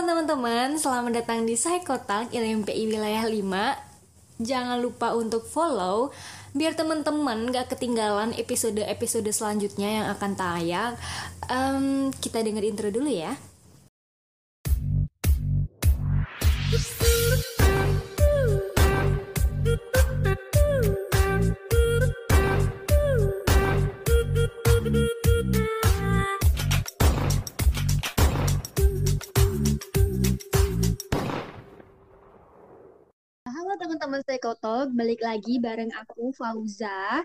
Halo teman-teman, selamat datang di Psychotalk LMPI Wilayah 5 Jangan lupa untuk follow Biar teman-teman gak ketinggalan episode-episode selanjutnya yang akan tayang. Um, Kita denger intro dulu ya teman-teman Psychotalk, balik lagi bareng aku Fauza.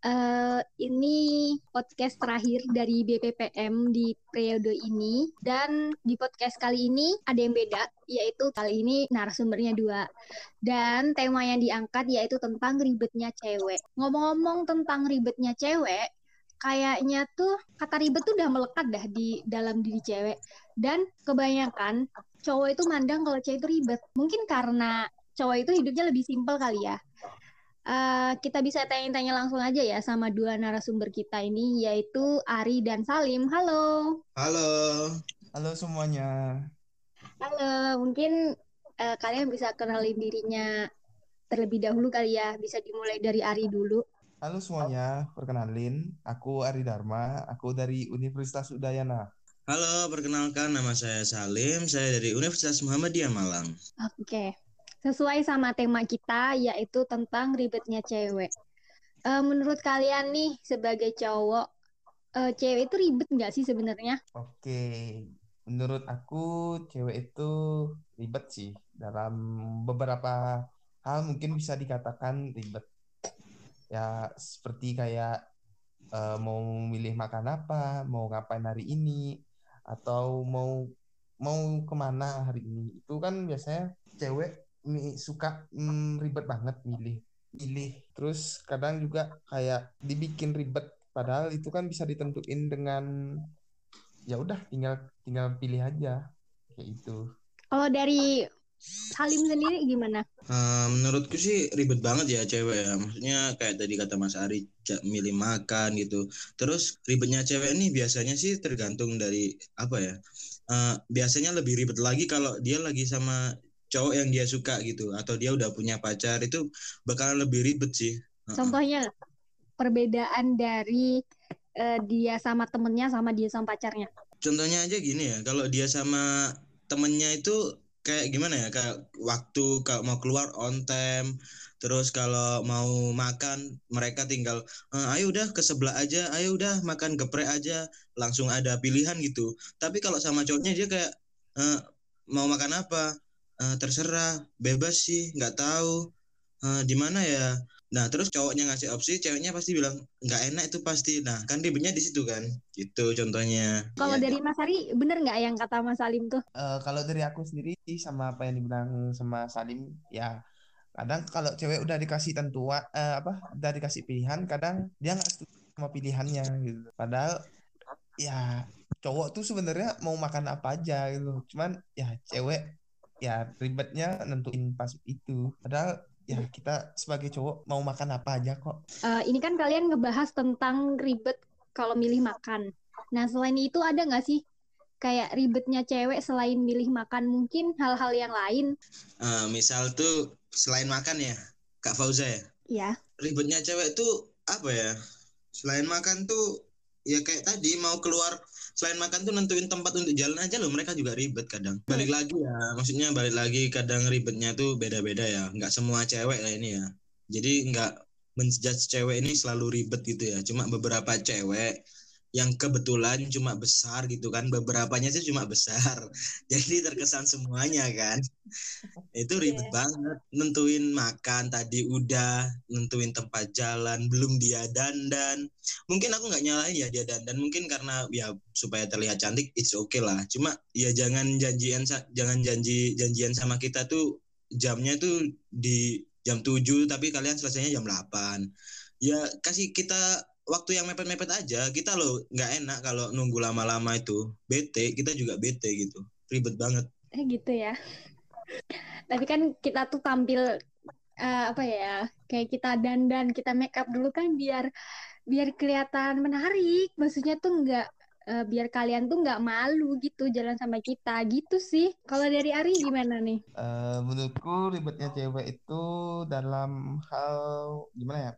Uh, ini podcast terakhir dari BPPM di periode ini. Dan di podcast kali ini ada yang beda yaitu kali ini narasumbernya dua. Dan tema yang diangkat yaitu tentang ribetnya cewek. Ngomong-ngomong tentang ribetnya cewek kayaknya tuh kata ribet tuh udah melekat dah di dalam diri cewek. Dan kebanyakan cowok itu mandang kalau cewek itu ribet. Mungkin karena cowok itu hidupnya lebih simpel kali ya Uh, kita bisa tanya-tanya langsung aja ya sama dua narasumber kita ini yaitu Ari dan Salim. Halo. Halo. Halo semuanya. Halo, mungkin uh, kalian bisa kenalin dirinya terlebih dahulu kali ya. Bisa dimulai dari Ari dulu. Halo semuanya, perkenalin aku Ari Dharma, aku dari Universitas Udayana. Halo, perkenalkan nama saya Salim, saya dari Universitas Muhammadiyah Malang. Oke. Okay sesuai sama tema kita yaitu tentang ribetnya cewek. Uh, menurut kalian nih sebagai cowok, uh, cewek itu ribet nggak sih sebenarnya? Oke, menurut aku cewek itu ribet sih dalam beberapa hal mungkin bisa dikatakan ribet. Ya seperti kayak uh, mau milih makan apa, mau ngapain hari ini, atau mau mau ke mana hari ini. Itu kan biasanya cewek suka mm, ribet banget milih milih terus kadang juga kayak dibikin ribet padahal itu kan bisa ditentuin dengan ya udah tinggal tinggal pilih aja kayak itu kalau dari Salim sendiri gimana? Uh, menurutku sih ribet banget ya cewek ya. Maksudnya kayak tadi kata Mas Ari milih makan gitu. Terus ribetnya cewek ini biasanya sih tergantung dari apa ya? Uh, biasanya lebih ribet lagi kalau dia lagi sama cowok yang dia suka gitu atau dia udah punya pacar itu bakalan lebih ribet sih. Contohnya perbedaan dari uh, dia sama temennya sama dia sama pacarnya. Contohnya aja gini ya, kalau dia sama temennya itu kayak gimana ya, kayak waktu kalau mau keluar on time, terus kalau mau makan mereka tinggal e, ayo udah ke sebelah aja, ayo udah makan geprek aja, langsung ada pilihan gitu. Tapi kalau sama cowoknya dia kayak e, mau makan apa? Uh, terserah bebas sih nggak tahu. Uh, di mana ya? Nah terus cowoknya ngasih opsi ceweknya pasti bilang nggak enak itu pasti. Nah kan ribetnya di situ kan? Gitu contohnya. Kalau ya. dari Mas Ari bener nggak yang kata Mas Salim tuh? Uh, kalau dari aku sendiri sih sama apa yang dibilang sama Salim ya kadang kalau cewek udah dikasih tentuan uh, apa udah dikasih pilihan kadang dia nggak setuju sama pilihannya gitu. Padahal ya cowok tuh sebenarnya mau makan apa aja gitu. Cuman ya cewek ya ribetnya nentuin pas itu. Padahal ya kita sebagai cowok mau makan apa aja kok. Uh, ini kan kalian ngebahas tentang ribet kalau milih makan. Nah selain itu ada nggak sih kayak ribetnya cewek selain milih makan? Mungkin hal-hal yang lain. Uh, misal tuh selain makan ya kak Fauza ya? Iya. Ribetnya cewek tuh apa ya? Selain makan tuh ya kayak tadi mau keluar selain makan tuh nentuin tempat untuk jalan aja loh mereka juga ribet kadang. Balik lagi ya maksudnya balik lagi kadang ribetnya tuh beda-beda ya. Nggak semua cewek lah ini ya. Jadi nggak menjudge cewek ini selalu ribet gitu ya. Cuma beberapa cewek yang kebetulan cuma besar gitu kan beberapanya sih cuma besar. Jadi terkesan semuanya kan. Itu ribet yeah. banget nentuin makan tadi udah nentuin tempat jalan belum dia dandan. Mungkin aku nggak nyalain ya dia dandan mungkin karena ya supaya terlihat cantik it's okay lah. Cuma ya jangan janjian jangan janji janjian sama kita tuh jamnya tuh di jam 7 tapi kalian selesainya jam 8 ya kasih kita waktu yang mepet-mepet aja kita loh nggak enak kalau nunggu lama-lama itu bete kita juga bete gitu ribet banget eh gitu ya tapi kan kita tuh tampil uh, apa ya kayak kita dandan kita make up dulu kan biar biar kelihatan menarik maksudnya tuh nggak eh, biar kalian tuh nggak malu gitu jalan sama kita gitu sih. Kalau dari Ari gimana nih? Eh, menurutku ribetnya cewek itu dalam hal gimana ya?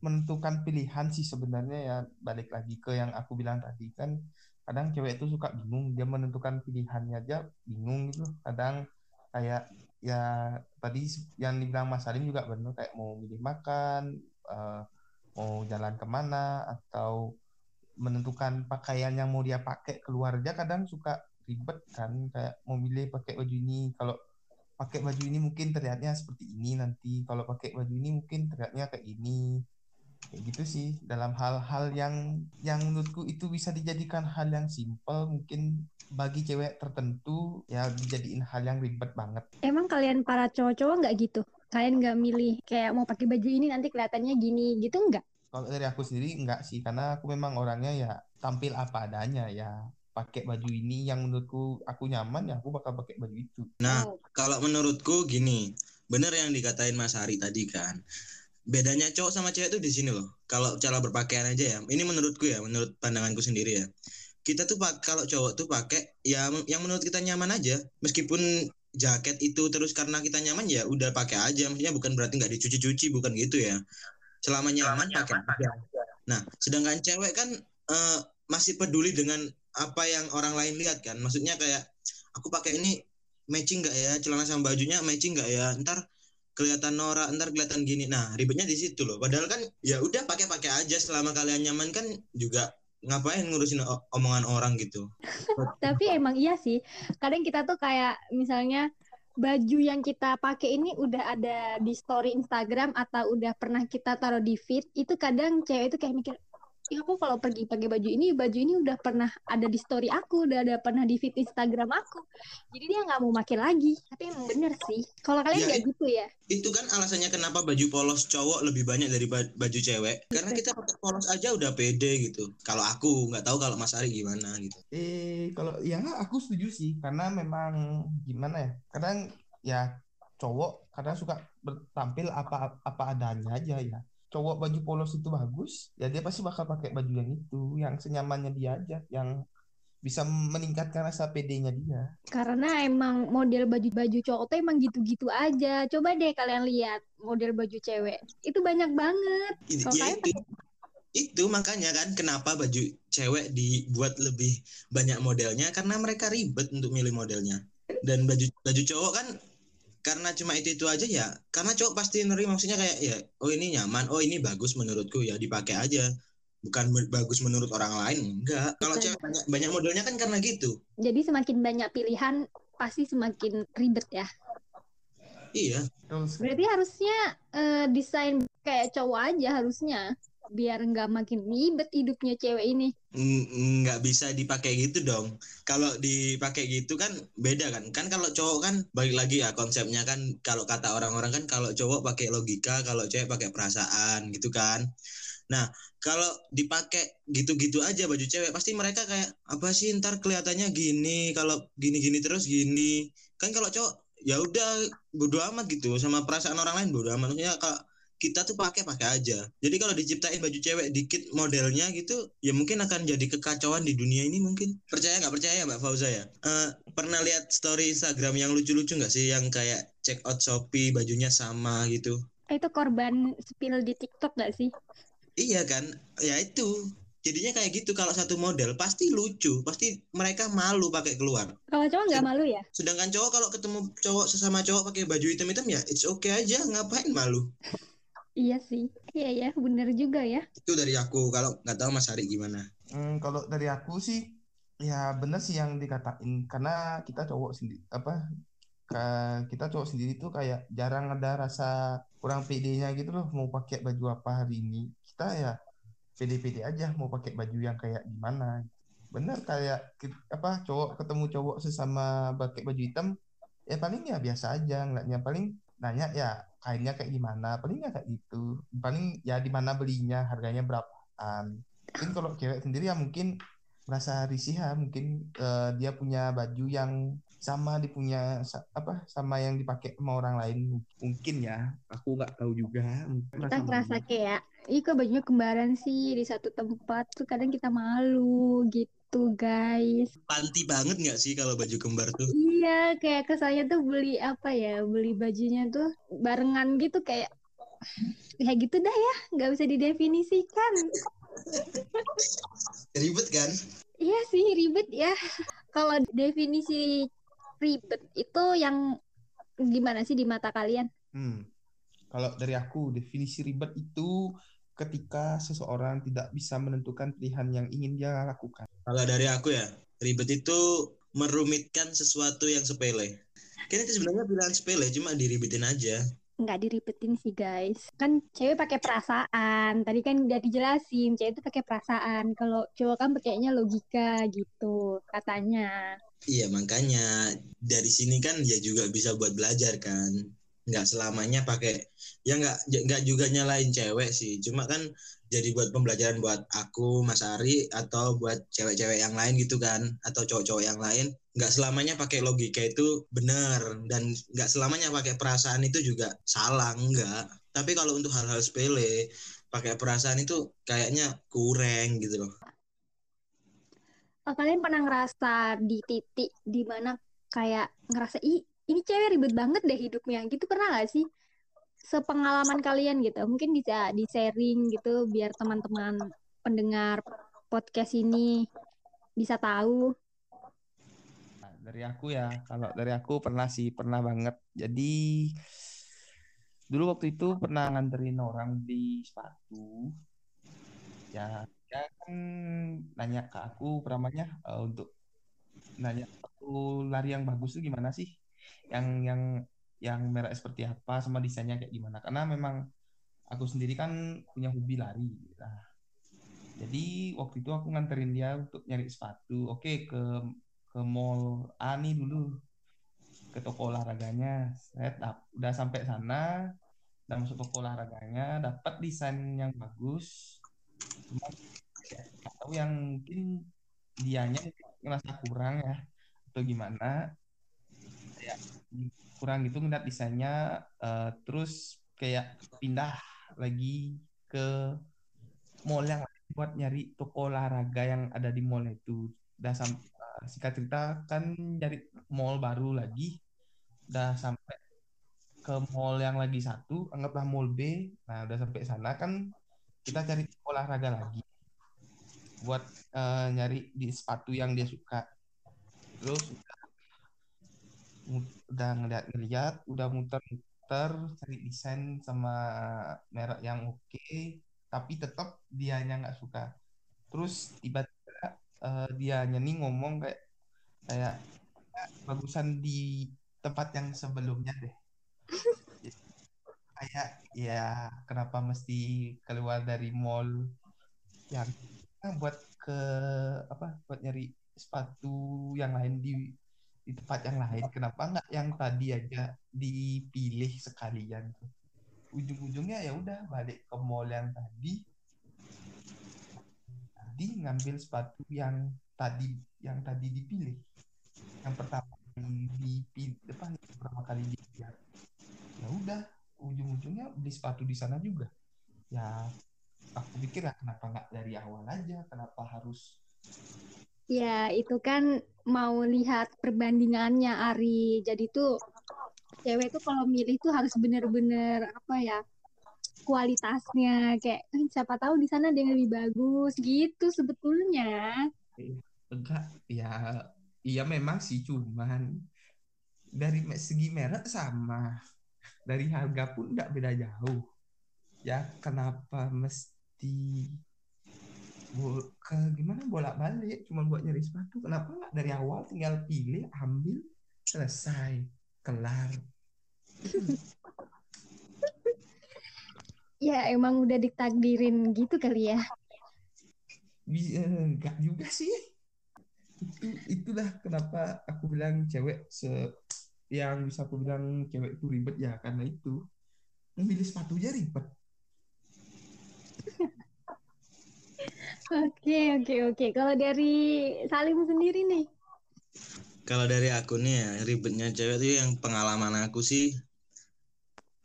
Menentukan pilihan sih sebenarnya ya. Balik lagi ke yang aku bilang tadi kan kadang cewek itu suka bingung dia menentukan pilihannya aja bingung gitu. Kadang kayak ya tadi yang dibilang Mas Salim juga benar kayak mau milih makan eh, mau jalan ke mana atau menentukan pakaian yang mau dia pakai keluar aja kadang suka ribet kan. Kayak mau milih pakai baju ini kalau pakai baju ini mungkin terlihatnya seperti ini nanti kalau pakai baju ini mungkin terlihatnya kayak ini kayak gitu sih dalam hal-hal yang yang menurutku itu bisa dijadikan hal yang simpel mungkin bagi cewek tertentu ya dijadiin hal yang ribet banget Emang kalian para cowok-cowok nggak gitu? Kalian nggak milih kayak mau pakai baju ini nanti kelihatannya gini gitu nggak? kalau dari aku sendiri enggak sih karena aku memang orangnya ya tampil apa adanya ya pakai baju ini yang menurutku aku nyaman ya aku bakal pakai baju itu Nah, Oh. kalau menurutku gini, bener yang dikatain Mas Hari tadi kan. Bedanya cowok sama cewek tuh di sini loh. Kalau cara berpakaian aja ya. Ini menurutku ya, menurut pandanganku sendiri ya. Kita tuh kalau cowok tuh pakai ya yang menurut kita nyaman aja. Meskipun jaket itu terus karena kita nyaman ya udah pakai aja. Maksudnya bukan berarti nggak dicuci-cuci, bukan gitu ya. Selama nyaman pakai aja. Nah, sedangkan cewek kan eh, masih peduli dengan apa yang orang lain lihat kan. Maksudnya kayak aku pakai ini matching nggak ya celana sama bajunya matching nggak ya ntar kelihatan norak ntar kelihatan gini. Nah ribetnya di situ loh. Padahal kan ya udah pakai pakai aja. Selama kalian nyaman kan juga ngapain ngurusin omongan orang gitu? Tapi emang iya sih. Kadang kita tuh kayak misalnya baju yang kita pakai ini udah ada di story Instagram atau udah pernah kita taruh di feed, itu kadang cewek itu kayak mikir, "Ih, aku kalau pergi pakai baju ini, baju ini udah pernah ada di story aku, udah ada pernah di feed Instagram aku." Jadi dia nggak mau pakai lagi. Tapi emang bener sih. Kalau kalian Ya, nggak gitu ya? itu kan alasannya kenapa baju polos cowok lebih banyak dari ba- baju cewek karena kita pakai polos aja udah pede gitu kalau aku nggak tahu kalau Mas Ari gimana gitu eh kalau ya aku setuju sih karena memang gimana ya kadang ya cowok kadang suka bertampil apa apa adanya aja ya cowok baju polos itu bagus ya dia pasti bakal pakai baju yang itu yang senyamannya dia aja yang bisa meningkatkan rasa pedenya dia Karena emang model baju-baju cowok tuh emang gitu-gitu aja. Coba deh kalian lihat model baju cewek. Itu banyak banget. Itu- ya itu itu makanya kan kenapa baju cewek dibuat lebih banyak modelnya karena mereka ribet untuk milih modelnya dan baju baju cowok kan karena cuma itu itu aja ya karena cowok pasti nerima maksudnya kayak ya oh ini nyaman oh ini bagus menurutku ya dipakai aja. Bukan bagus menurut orang lain enggak. Kalau cewek banyak banyak modelnya kan karena gitu. Jadi semakin banyak pilihan pasti semakin ribet ya. iya. Berarti harusnya eh, desain kayak cowok aja harusnya biar nggak makin ribet hidupnya cewek ini. Nggak bisa dipakai gitu dong. Kalau dipakai gitu kan beda kan. Kan kalau cowok kan balik lagi ya konsepnya kan kalau kata orang-orang kan kalau cowok pakai logika, kalau cewek pakai perasaan gitu kan. Nah, kalau dipakai gitu-gitu aja baju cewek pasti mereka kayak apa sih ntar kelihatannya gini, kalau gini-gini terus gini. Kan kalau cowok ya udah bodo amat gitu sama perasaan orang lain bodo amat. Maksudnya kalau kita tuh pakai pakai aja. Jadi kalau diciptain baju cewek dikit modelnya gitu, ya mungkin akan jadi kekacauan di dunia ini mungkin. Percaya nggak percaya Mbak Fauza ya? Eh, pernah lihat story Instagram yang lucu-lucu nggak sih yang kayak check out Shopee bajunya sama gitu? Eh, Itu korban spill di TikTok nggak sih? Iya kan? Ya itu. Jadinya kayak gitu kalau satu model pasti lucu, pasti mereka malu pakai keluar. Kalau cowok nggak malu ya? Sedangkan cowok kalau ketemu cowok sesama cowok pakai baju hitam-hitam ya it's okay aja, ngapain malu? Iya sih. Iya ya, bener juga ya. Itu dari aku. Kalau nggak tahu Mas Ari gimana? Hmm, kalau dari aku sih ya bener sih yang dikatain karena kita cowok sendiri apa ka- kita cowok sendiri tuh kayak jarang ada rasa kurang pedenya gitu loh mau pakai baju apa hari ini kita ya pede-pede aja mau pakai baju yang kayak gimana bener kayak apa cowok ketemu cowok sesama pakai baju hitam ya paling ya biasa aja ngeliatnya paling nanya ya kainnya kayak gimana? Paling ya kayak gitu. Paling ya di mana belinya harganya berapaan. Mungkin kalau cewek sendiri ya mungkin merasa risih ya mungkin eh, dia punya baju yang sama dipunya apa sama yang dipakai sama orang lain. Mungkin ya aku nggak tahu juga. Kita dia. kayak Ih, kok bajunya kembaran sih di satu tempat tuh kadang kita malu gitu, guys. Panti banget nggak sih kalau baju kembar tuh? Iya, kayak kesannya tuh beli apa ya, beli bajunya tuh barengan gitu kayak ya gitu dah ya, nggak bisa didefinisikan. Ribet kan? Iya sih ribet ya. Kalau definisi ribet itu yang gimana sih di mata kalian? Hmm. Kalau dari aku, definisi ribet itu ketika seseorang tidak bisa menentukan pilihan yang ingin dia lakukan. Kalau dari aku ya, ribet itu merumitkan sesuatu yang sepele. Kan itu sebenarnya pilihan sepele, cuma diribetin aja. Nggak diribetin sih guys. Kan cewek pakai perasaan. Tadi kan udah dijelasin, cewek itu pakai perasaan. Kalau cowok kan pakainya logika gitu katanya. Iya, makanya dari sini kan ya juga bisa buat belajar kan. Nggak selamanya pakai ya nggak nggak juga nyalain cewek sih. Cuma kan jadi buat pembelajaran buat aku, Mas Ari atau buat cewek-cewek yang lain gitu kan atau cowok-cowok yang lain. Nggak selamanya pakai logika itu benar dan nggak selamanya pakai perasaan itu juga salah enggak tapi kalau untuk hal-hal sepele pakai perasaan itu kayaknya kurang gitu loh. Oh, kalian pernah ngerasa di titik di mana kayak ngerasa ih ini cewek ribet banget deh hidupnya gitu pernah gak sih sepengalaman kalian gitu mungkin bisa di sharing gitu biar teman-teman pendengar podcast ini bisa tahu Nah, dari aku ya, kalau dari aku pernah sih, pernah banget. Jadi dulu waktu itu pernah nganterin orang di sepatu. Ya, dia kan nanya ke aku peramanya eh, untuk nanya sepatu lari yang bagus tuh gimana sih? Yang yang yang merek seperti apa sama desainnya kayak gimana? Karena memang aku sendiri kan punya hobi lari. Nah, jadi waktu itu aku nganterin dia untuk nyari sepatu. Oke, ke ke mall A nih dulu. Ke toko olahraganya. Saya udah sampai sana. Udah masuk toko olahraganya. Dapat desain yang bagus. Cuma ya, tahu yang mungkin dianya ngerasa kurang ya atau gimana kurang gitu ngeliat desainnya eh, terus kayak pindah lagi ke mall yang buat nyari toko olahraga yang ada di mall itu. Udah sampai singkat cerita kan nyari mall baru lagi. Udah sampai ke mall yang lagi satu anggaplah mall B. Nah udah sampai sana kan kita cari olahraga lagi buat eh, nyari di sepatu yang dia suka. Terus udah, udah ngeliat-ngeliat udah muter-muter cari desain sama merek yang oke tapi tetap dianya nggak suka. Terus tiba-tiba eh, dianya nih ngomong kayak kayak bagusan di tempat yang sebelumnya deh. Kayak ya kenapa mesti keluar dari mall yang nah, buat ke apa buat nyari sepatu yang lain di di tempat yang lain. Kenapa nggak yang tadi aja dipilih sekalian tuh? Ujung-ujungnya ya udah balik ke mall yang tadi. Tadi ngambil sepatu yang tadi yang tadi dipilih. Yang pertama di, di depan pertama kali dilihat. Ya udah ujung-ujungnya beli sepatu di sana juga. Ya aku pikir lah kenapa nggak dari awal aja? Kenapa harus Ya, itu kan mau lihat perbandingannya, Ari. Jadi tuh cewek tuh kalau milih tuh harus bener-bener apa ya kualitasnya. Kayak "Eh, siapa tahu di sana ada yang lebih bagus. Gitu sebetulnya. enggak. Ya iya memang sih cuman dari segi merek sama. Dari harga pun nggak beda jauh. Ya kenapa mesti ke gimana bolak balik cuma buat nyari sepatu. Kenapa nggak dari awal tinggal pilih ambil selesai kelar? Ya, emang udah ditakdirin gitu kali ya. Enggak juga sih. Itu itulah kenapa aku bilang cewek se yang bisa aku bilang cewek itu ribet ya karena itu. Memilih sepatunya ribet Oke, oke, oke. Kalau dari Salim sendiri nih, Kalau dari aku nih ya, ribetnya cewek itu yang pengalaman aku sih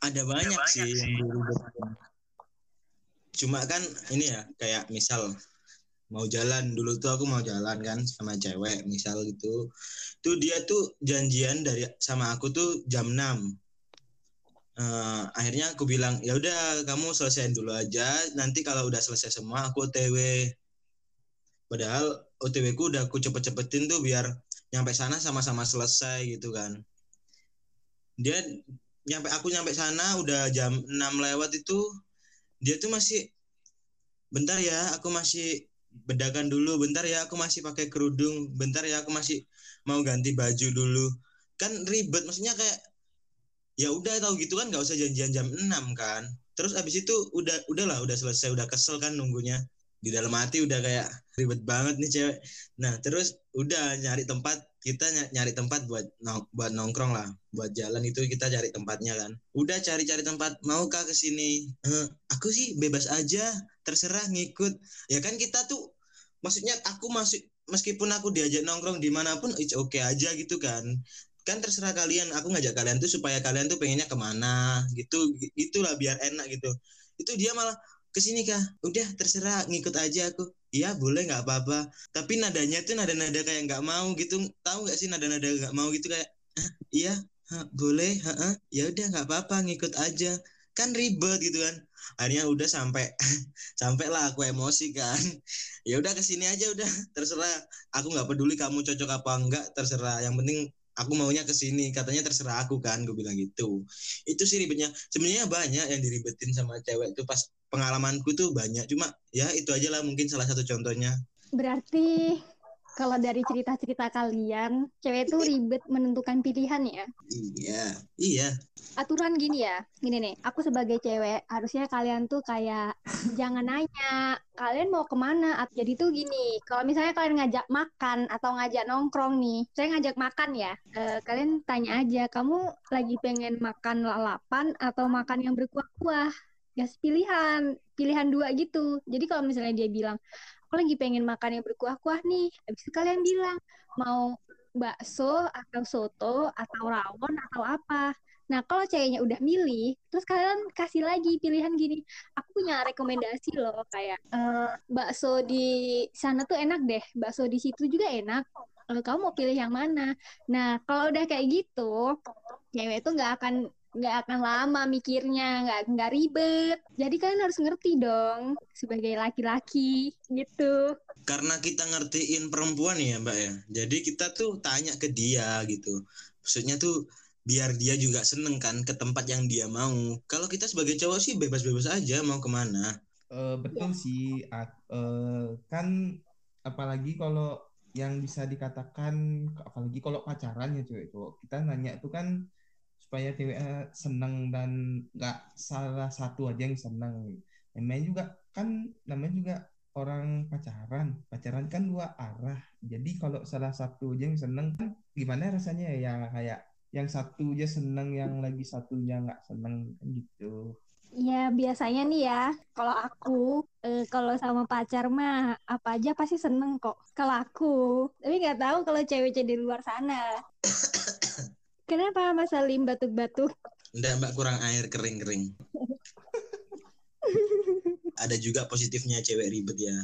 ada banyak, sih yang diribetkan. cuma kan ini ya kayak misal mau jalan dulu tuh aku mau jalan kan sama cewek misal gitu tuh dia tuh janjian dari sama aku tuh jam 6 Eh, akhirnya aku bilang ya udah kamu selesaiin dulu aja. Nanti kalau udah selesai semua aku OTW padahal OTW ku udah aku cepet-cepetin tuh biar nyampe sana sama-sama selesai gitu kan. Dia nyampe aku nyampe sana udah jam 6 lewat itu dia tuh masih bentar ya aku masih bedakan dulu. Bentar ya aku masih pakai kerudung. Bentar ya aku masih mau ganti baju dulu. Kan ribet maksudnya kayak ya udah tahu gitu kan nggak usah janjian jam 6 kan. Terus abis itu udah udahlah udah selesai udah kesel kan nunggunya. Di dalam hati udah kayak ribet banget nih cewek. Nah terus udah nyari tempat kita ny- nyari tempat buat nong- buat nongkrong lah. Buat jalan itu kita cari tempatnya kan. Udah cari-cari tempat maukah ke sini? "Eh, aku sih bebas aja terserah ngikut. Ya kan kita tuh maksudnya aku masuk meskipun aku diajak nongkrong di mana pun it's okay aja gitu kan kan terserah kalian aku ngajak kalian tuh supaya kalian tuh pengennya ke mana gitu. Itulah biar enak gitu. Itu dia malah ke sini kah udah terserah ngikut aja aku. Iya boleh nggak apa-apa. Tapi nadanya tuh nada-nada kayak nggak mau gitu. Tahu nggak sih nada-nada nggak mau gitu kayak "Hah, iya hah, boleh heeh, ya udah nggak apa-apa ngikut aja. Kan ribet gitu kan. Akhirnya udah sampai sampai lah aku emosi kan. Ya udah ke sini aja udah. Terserah. Aku nggak peduli kamu cocok apa enggak terserah. Yang penting aku maunya ke sini. Katanya terserah aku kan gue bilang gitu. Itu sih ribetnya. Sebenarnya banyak yang diribetin sama cewek tuh pas pengalamanku tuh banyak. Cuma ya itu aja lah mungkin salah satu contohnya. Berarti kalau dari cerita-cerita kalian, cewek itu ribet menentukan pilihan ya. iya iya Aturan gini ya, gini nih, aku sebagai cewek, harusnya kalian tuh kayak jangan nanya, kalian mau ke mana? Jadi tuh gini, kalau misalnya kalian ngajak makan atau ngajak nongkrong nih, saya ngajak makan ya, eh, kalian tanya aja, kamu lagi pengen makan lalapan atau makan yang berkuah-kuah? Gas pilihan, pilihan dua gitu. Jadi kalau misalnya dia bilang, lagi pengen makan yang berkuah-kuah nih, habis itu kalian bilang, mau bakso atau soto atau rawon atau apa. Nah, kalau ceweknya udah milih, terus kalian kasih lagi pilihan gini. Aku punya rekomendasi loh, kayak eh, bakso di sana tuh enak deh, bakso di situ juga enak. Eh, kamu mau pilih yang mana? Nah, kalau udah kayak gitu, cewek itu nggak akan nggak akan lama mikirnya, nggak nggak ribet. Jadi kalian harus ngerti dong sebagai laki-laki gitu. karena kita ngertiin perempuan ya mbak ya. Jadi kita tuh tanya ke dia gitu. Maksudnya tuh biar dia juga seneng kan ke tempat yang dia mau. Kalau kita sebagai cowok sih bebas-bebas aja mau ke mana. Eh, betul sih Ak- eh, kan apalagi kalau yang bisa dikatakan apalagi kalau pacaran ya cewek cowok kita nanya itu kan supaya cewek seneng dan nggak salah satu aja yang seneng. Namanya juga kan namanya juga orang pacaran. Pacaran kan dua arah. Jadi kalau salah satu aja yang seneng kan gimana rasanya ya? Yang kayak yang satu aja seneng yang lagi satunya nggak seneng kan gitu. Ya biasanya nih ya, kalau aku eh, kalau sama pacar mah apa aja pasti seneng kok. Kalau aku, tapi nggak tahu kalau cewek-cewek di luar sana. Kenapa Mas Salim batuk-batuk? Enggak mbak kurang air kering-kering. Ada juga positifnya cewek ribet ya.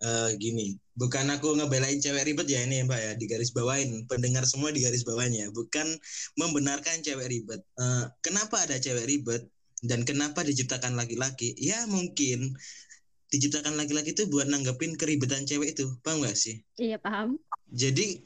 Eh gini bukan aku ngebelain cewek ribet ya ini mbak ya. Di garis bawain pendengar semua di garis bawahnya bukan membenarkan cewek ribet. Eh, kenapa ada cewek ribet dan kenapa diciptakan laki-laki? Ya mungkin diciptakan laki-laki itu buat nanggepin keribetan cewek itu. Paham gak sih? Iya paham. jadi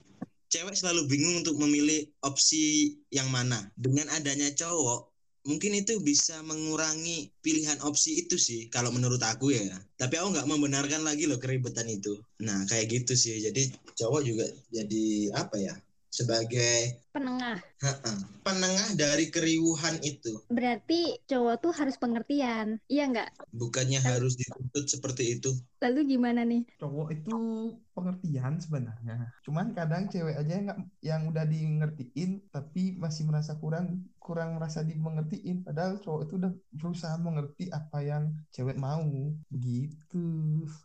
cewek selalu bingung untuk memilih opsi yang mana. Dengan adanya cowok, mungkin itu bisa mengurangi pilihan opsi itu sih, kalau menurut aku ya. Tapi aku nggak membenarkan lagi loh keribetan itu. Nah kayak gitu sih. Jadi cowok juga jadi apa ya? Sebagai Penengah. penengah dari keriuhan itu. Berarti cowok tuh harus pengertian. Iya nggak? Bukannya harus dituntut seperti itu. Lalu gimana nih? cowok itu pengertian sebenarnya. Cuman kadang cewek aja yang nggak- yang udah di ngertiin tapi masih merasa kurang kurang merasa dimengertiin. Padahal cowok itu udah berusaha mengerti apa yang cewek mau. Begitu.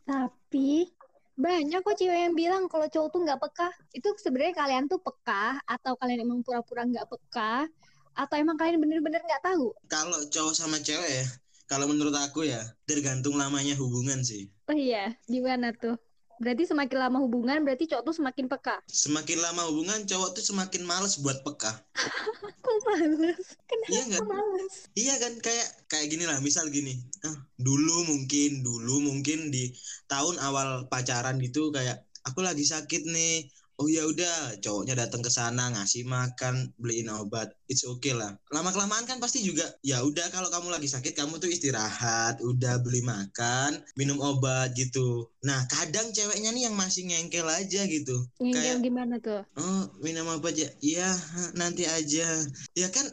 Tapi banyak kok cewek yang bilang kalau cowok tuh nggak peka. Itu sebenarnya kalian tuh peka atau kalian emang pura-pura nggak peka atau emang kalian bener-bener nggak tahu? Kalau cowok sama cewek ya, kalau menurut aku ya tergantung lamanya hubungan sih. Oh iya, gimana tuh? Berarti semakin lama hubungan, berarti cowok tuh semakin peka. Semakin lama hubungan cowok tuh semakin males buat peka. Kok males? Kenapa Iya nggak? males? Iya kan kayak kayak gini lah misal gini ah, dulu mungkin dulu mungkin di tahun awal pacaran gitu kayak aku lagi sakit nih oh ya udah cowoknya datang ke sana ngasih makan beliin obat. It's okay lah. Lama kelamaan kan pasti juga ya udah kalau kamu lagi sakit kamu tuh istirahat udah beli makan minum obat gitu. Nah kadang ceweknya nih yang masih ngengkel aja gitu. Ngengkel Kayak- gimana tuh? oh minum obat ya iya nanti aja. Ya kan?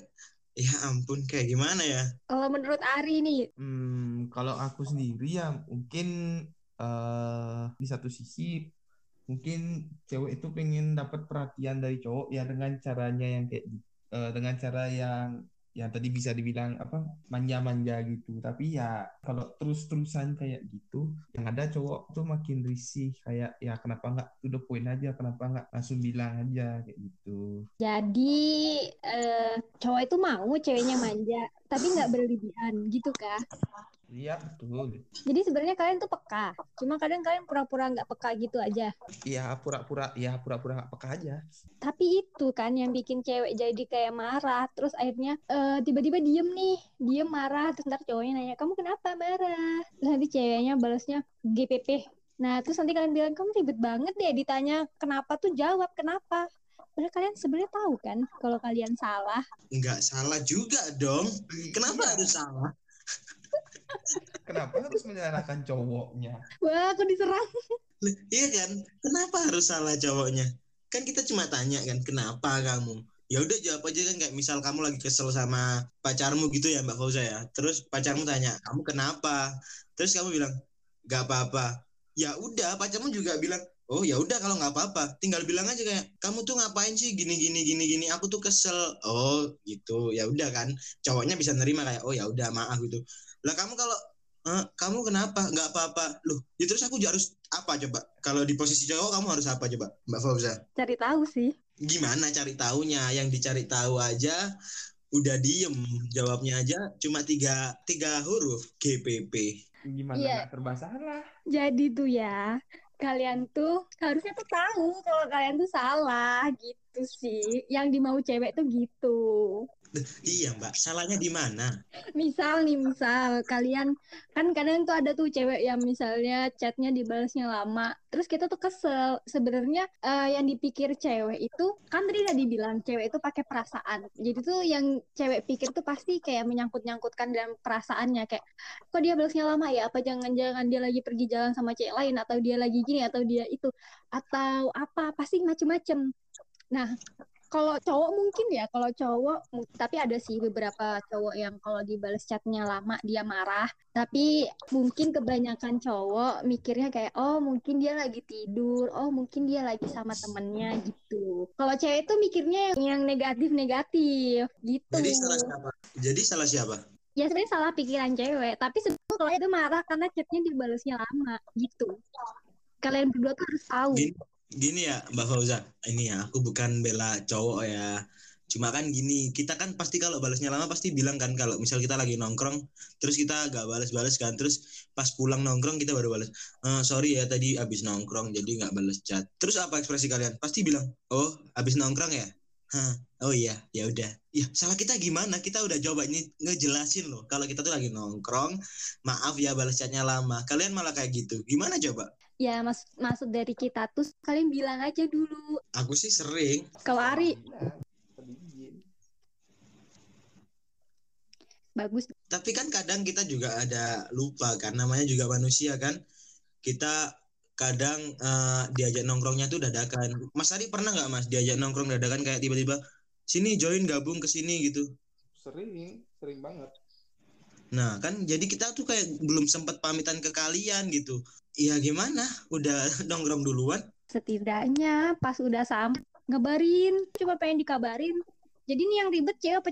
Ya ampun kayak gimana ya? Kalau menurut Ari nih, Hmm, kalau aku sendiri ya mungkin eh di satu sisi mungkin cewek itu pengen dapat perhatian dari cowok ya dengan caranya yang kayak. Eh, dengan cara yang yang tadi bisa dibilang apa manja-manja gitu. Tapi ya kalau terus-terusan kayak gitu, yang ada cowok tuh makin risih kayak ya kenapa nggak to the point aja, kenapa nggak langsung bilang aja kayak gitu. jadi eh, cowok itu mau ceweknya manja, tapi nggak berlebihan gitu kah? Iya betul. Jadi sebenarnya kalian tuh peka, cuma kadang kalian pura-pura nggak peka gitu aja. Iya pura-pura ya pura-pura nggak peka aja. Tapi itu kan yang bikin cewek jadi kayak marah, terus akhirnya eh, tiba-tiba diem nih, diem marah, terus ntar cowoknya nanya, kamu kenapa marah? Terus nanti ceweknya balasnya GPP. Nah, terus nanti kalian bilang, kamu ribet banget deh ditanya kenapa tuh jawab kenapa. Padahal kalian sebenarnya tahu kan kalau kalian salah. nggak salah juga dong kenapa Iya. harus salah Kenapa harus menyalahkan cowoknya? Wah, aku diserang. Lah, iya kan? Kenapa harus salah cowoknya? Kan kita cuma tanya kan kenapa kamu? Ya udah jawab aja kan kayak misal kamu lagi kesel sama pacarmu gitu ya mbak Fauza ya. Terus pacarmu tanya kamu kenapa? Terus kamu bilang nggak apa-apa. Ya udah pacarmu juga bilang oh ya udah kalau nggak apa-apa. Tinggal bilang aja kayak kamu tuh ngapain sih gini gini gini gini? Aku tuh kesel. Oh gitu. Ya udah kan cowoknya bisa nerima kayak oh ya udah maaf gitu lah kamu kalau "Eh, kamu kenapa nggak apa-apa loh ya terus aku juga harus apa coba kalau di posisi cowok kamu harus apa coba mbak Fauza Cari tahu sih. gimana cari tahunya yang dicari tahu aja udah diem jawabnya aja cuma tiga tiga huruf GPP Gimana Iya. nggak serba salah? Jadi tuh ya, kalian tuh harusnya tuh tahu kalau kalian tuh salah gitu sih. Yang dimau cewek tuh gitu. Iya mbak salahnya di mana Misal nih, misal kalian kan kadang tuh ada tuh cewek yang misalnya chatnya dibalasnya lama, terus kita tuh kesel. Sebenarnya eh, yang dipikir cewek itu kan tadi udah dibilang cewek itu pakai perasaan. Jadi tuh yang cewek pikir tuh pasti kayak menyangkut-nyangkutkan dalam perasaannya kayak kok dia balasnya lama ya? Apa jangan-jangan dia lagi pergi jalan sama cewek lain atau dia lagi gini atau dia itu atau apa? Pasti macem-macem. Nah, kalau cowok mungkin ya, kalau cowok, tapi ada sih beberapa cowok yang kalau dibalas chatnya lama dia marah. Tapi mungkin kebanyakan cowok mikirnya kayak, oh mungkin dia lagi tidur, oh mungkin dia lagi sama temennya gitu. Kalau cewek tuh mikirnya yang, yang negatif-negatif gitu. jadi salah siapa jadi salah siapa Ya sebenarnya salah pikiran cewek, tapi sebenarnya kalau itu marah karena chatnya dibalasnya lama gitu. Kalian berdua tuh harus tahu. Gini, gini ya Mbak Fauza, ini ya aku bukan bela cowok ya. Cuma kan gini, kita kan pasti kalau balasnya lama pasti bilang kan kalau misal kita lagi nongkrong, terus kita gak balas-balas kan, terus pas pulang nongkrong kita baru balas. "Eh, sorry ya tadi abis nongkrong jadi nggak balas chat. Terus apa ekspresi kalian? Pasti bilang, oh abis nongkrong ya? Hah, oh iya, ya udah. Ya salah kita gimana? Kita udah coba ini ngejelasin loh. Kalau kita tuh lagi nongkrong, maaf ya balas chatnya lama. Kalian malah kayak gitu. Gimana coba? Ya mas maksud dari kita tuh kalian bilang aja dulu. Aku sih sering Kalau Ari bagus Tapi kan kadang kita juga ada lupa kan namanya juga manusia kan. Kita kadang eh, diajak nongkrongnya tuh dadakan. Mas Ari pernah nggak Mas diajak nongkrong dadakan kayak tiba-tiba sini join gabung ke sini gitu. Sering, sering banget. Nah, kan jadi kita tuh kayak belum sempat pamitan ke kalian gitu. Iya gimana? Udah nongkrong duluan? setidaknya pas udah sampai ngabarin cuma pengen dikabarin jadi nih yang ribet cewek apa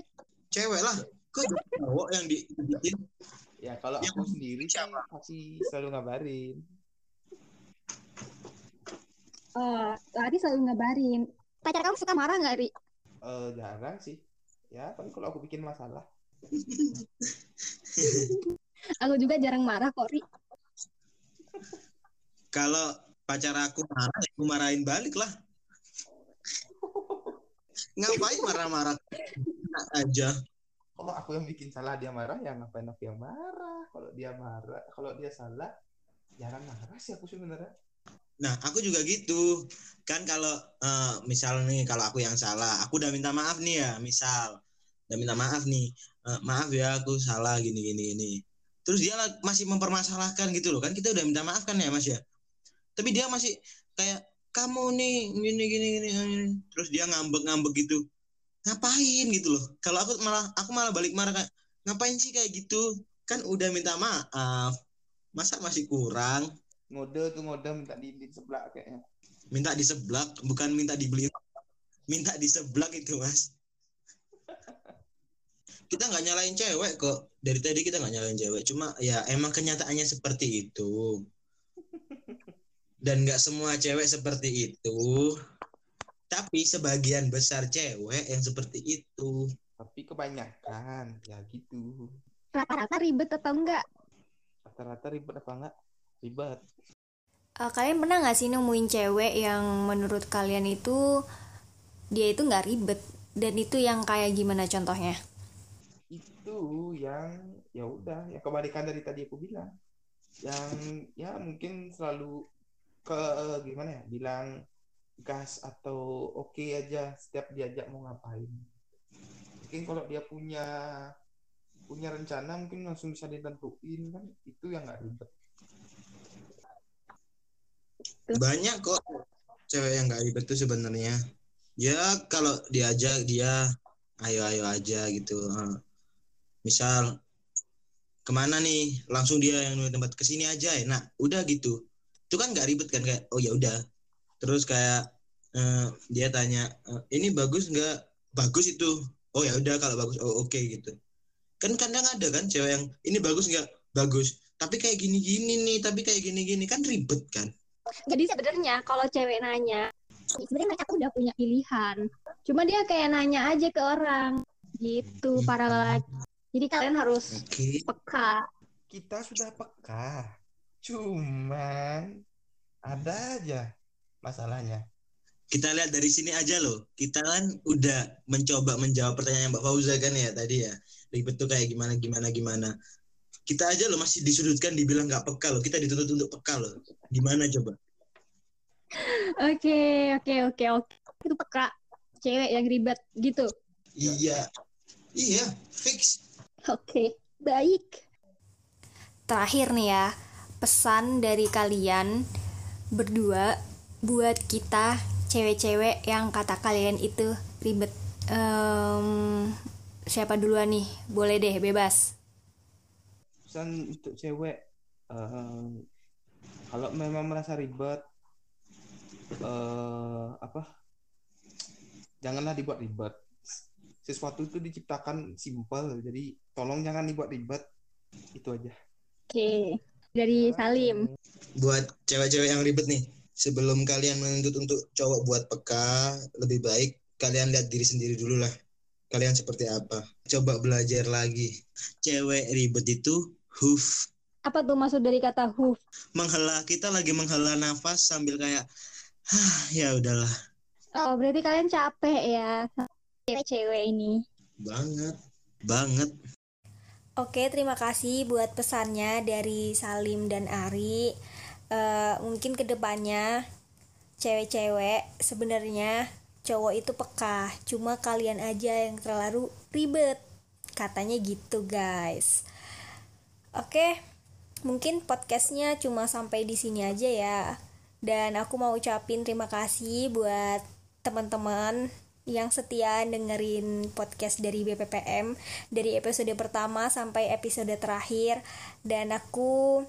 Cewek lah. Kok cowok yang di- dibikin? Ya kalau Ya, aku sendiri siapa? pasti selalu ngabarin. Eh, Lari selalu ngabarin pacar kamu suka marah nggak Ri? Eh jarang sih. Ya, paling kalau aku bikin masalah. Aku juga jarang marah kok, Ri. Kalau pacar aku marah, aku marahin balik lah. Ngapain marah-marah? Aja. Kalau aku yang bikin salah dia marah, ya ngapain aku yang marah? Kalau dia marah, kalau dia salah, jangan marah sih aku sebenarnya. Nah, aku juga gitu. Kan kalau eh, misal nih kalau aku yang salah, aku udah minta maaf nih ya, misal udah minta maaf nih. Eh, maaf ya aku salah gini gini gini. Terus dia masih mempermasalahkan gitu loh. Kan kita udah minta maaf kan ya, Mas ya. Tapi dia masih kayak kamu nih gini gini gini. gini." Terus dia ngambek-ngambek gitu. Ngapain gitu loh. Kalau aku malah aku malah balik marah kayak ngapain sih kayak gitu? Kan udah minta maaf. Masa masih kurang? Ngode tuh ngode minta di, di sebelah kayaknya. minta di seblak bukan minta dibeli minta di seblak itu mas kita nggak nyalain cewek kok dari tadi kita nggak nyalain cewek cuma ya emang kenyataannya seperti itu dan nggak semua cewek seperti itu tapi sebagian besar cewek yang seperti itu Tapi kebanyakan, ya gitu. Rata-rata ribet atau enggak? Rata-rata ribet apa enggak? Ribet. Eh, kalian pernah nggak sih nemuin cewek yang menurut kalian itu dia itu nggak ribet dan itu yang kayak gimana contohnya? Itu yang ya udah, ya kebalikan dari tadi aku bilang. Yang ya mungkin selalu ke gimana ya, bilang gas atau oke aja setiap diajak mau ngapain. Mungkin kalau dia punya punya rencana mungkin langsung bisa ditentuin kan itu yang nggak ribet. banyak kok cewek yang nggak ribet tuh sebenarnya ya kalau diajak dia ayo ayo aja gitu Eh, misal ke mana nih? Langsung dia yang nulis tempat ke sini aja enak udah gitu. Itu kan nggak ribet kan? Kayak oh ya udah. Terus kayak eh, dia tanya "Eh, ini bagus nggak? Bagus itu. Oh ya udah kalau bagus. Oh oke gitu. Kan kadang ada kan cewek yang ini bagus nggak? Bagus. Tapi kayak gini gini nih tapi kayak gini gini kan ribet kan? Jadi sebenarnya kalau cewek nanya, sebenarnya mereka udah punya pilihan. Cuma dia kayak nanya aja ke orang. Gitu para lelaki. Jadi kalian harus oke peka. Kita sudah peka. Cuman ada aja masalahnya. kita lihat dari sini aja loh. Kita kan udah mencoba menjawab pertanyaan Mbak Fauza kan ya tadi ya. Ribet tuh kayak gimana gimana gimana. Kita aja loh masih disudutkan dibilang nggak peka loh. Kita dituntut untuk peka loh. Gimana coba? Oke, oke, oke, oke. Itu peka. Cewek yang ribet gitu. Iya. Iya, fix. Oke, baik. Terakhir nih ya, pesan dari kalian berdua buat kita cewek-cewek yang kata kalian itu ribet. Em, siapa duluan nih? Boleh deh, bebas. Pesan untuk cewek eh, kalau memang merasa ribet eh apa? Janganlah dibuat ribet. Sesuatu itu diciptakan simpel, jadi tolong jangan dibuat ribet. Itu aja. Oke. Dari Salim. Buat cewek-cewek yang ribet nih. Sebelum kalian menuntut untuk cowok buat peka, lebih baik kalian lihat diri sendiri dulu lah. Kalian seperti apa? Coba belajar lagi. Cewek ribet itu hoof Apa tuh maksud dari kata hoof? menghela kita lagi menghela nafas sambil kayak Hah, ya udahlah Oh, berarti kalian capek ya cewek-cewek ini. banget banget Oke, terima kasih buat pesannya dari Salim dan Ari. Eh, mungkin ke depannya cewek-cewek sebenarnya cowok itu peka, cuma kalian aja yang terlalu ribet. Katanya gitu, guys. Oke, mungkin podcastnya cuma sampai di sini aja ya. Dan aku mau ucapin terima kasih buat teman-teman yang setia dengerin podcast dari BPPM dari episode pertama sampai episode terakhir. Dan aku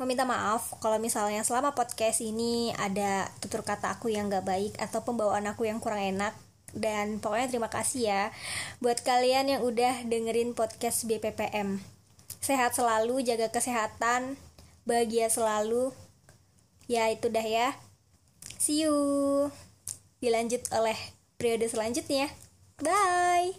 meminta maaf kalau misalnya selama podcast ini ada tutur kata aku yang gak baik atau pembawaan aku yang kurang enak. Dan pokoknya terima kasih ya buat kalian yang udah dengerin podcast BPPM sehat selalu jaga kesehatan bahagia selalu. Ya itu dah ya. See you. Dilanjut oleh periode selanjutnya. Bye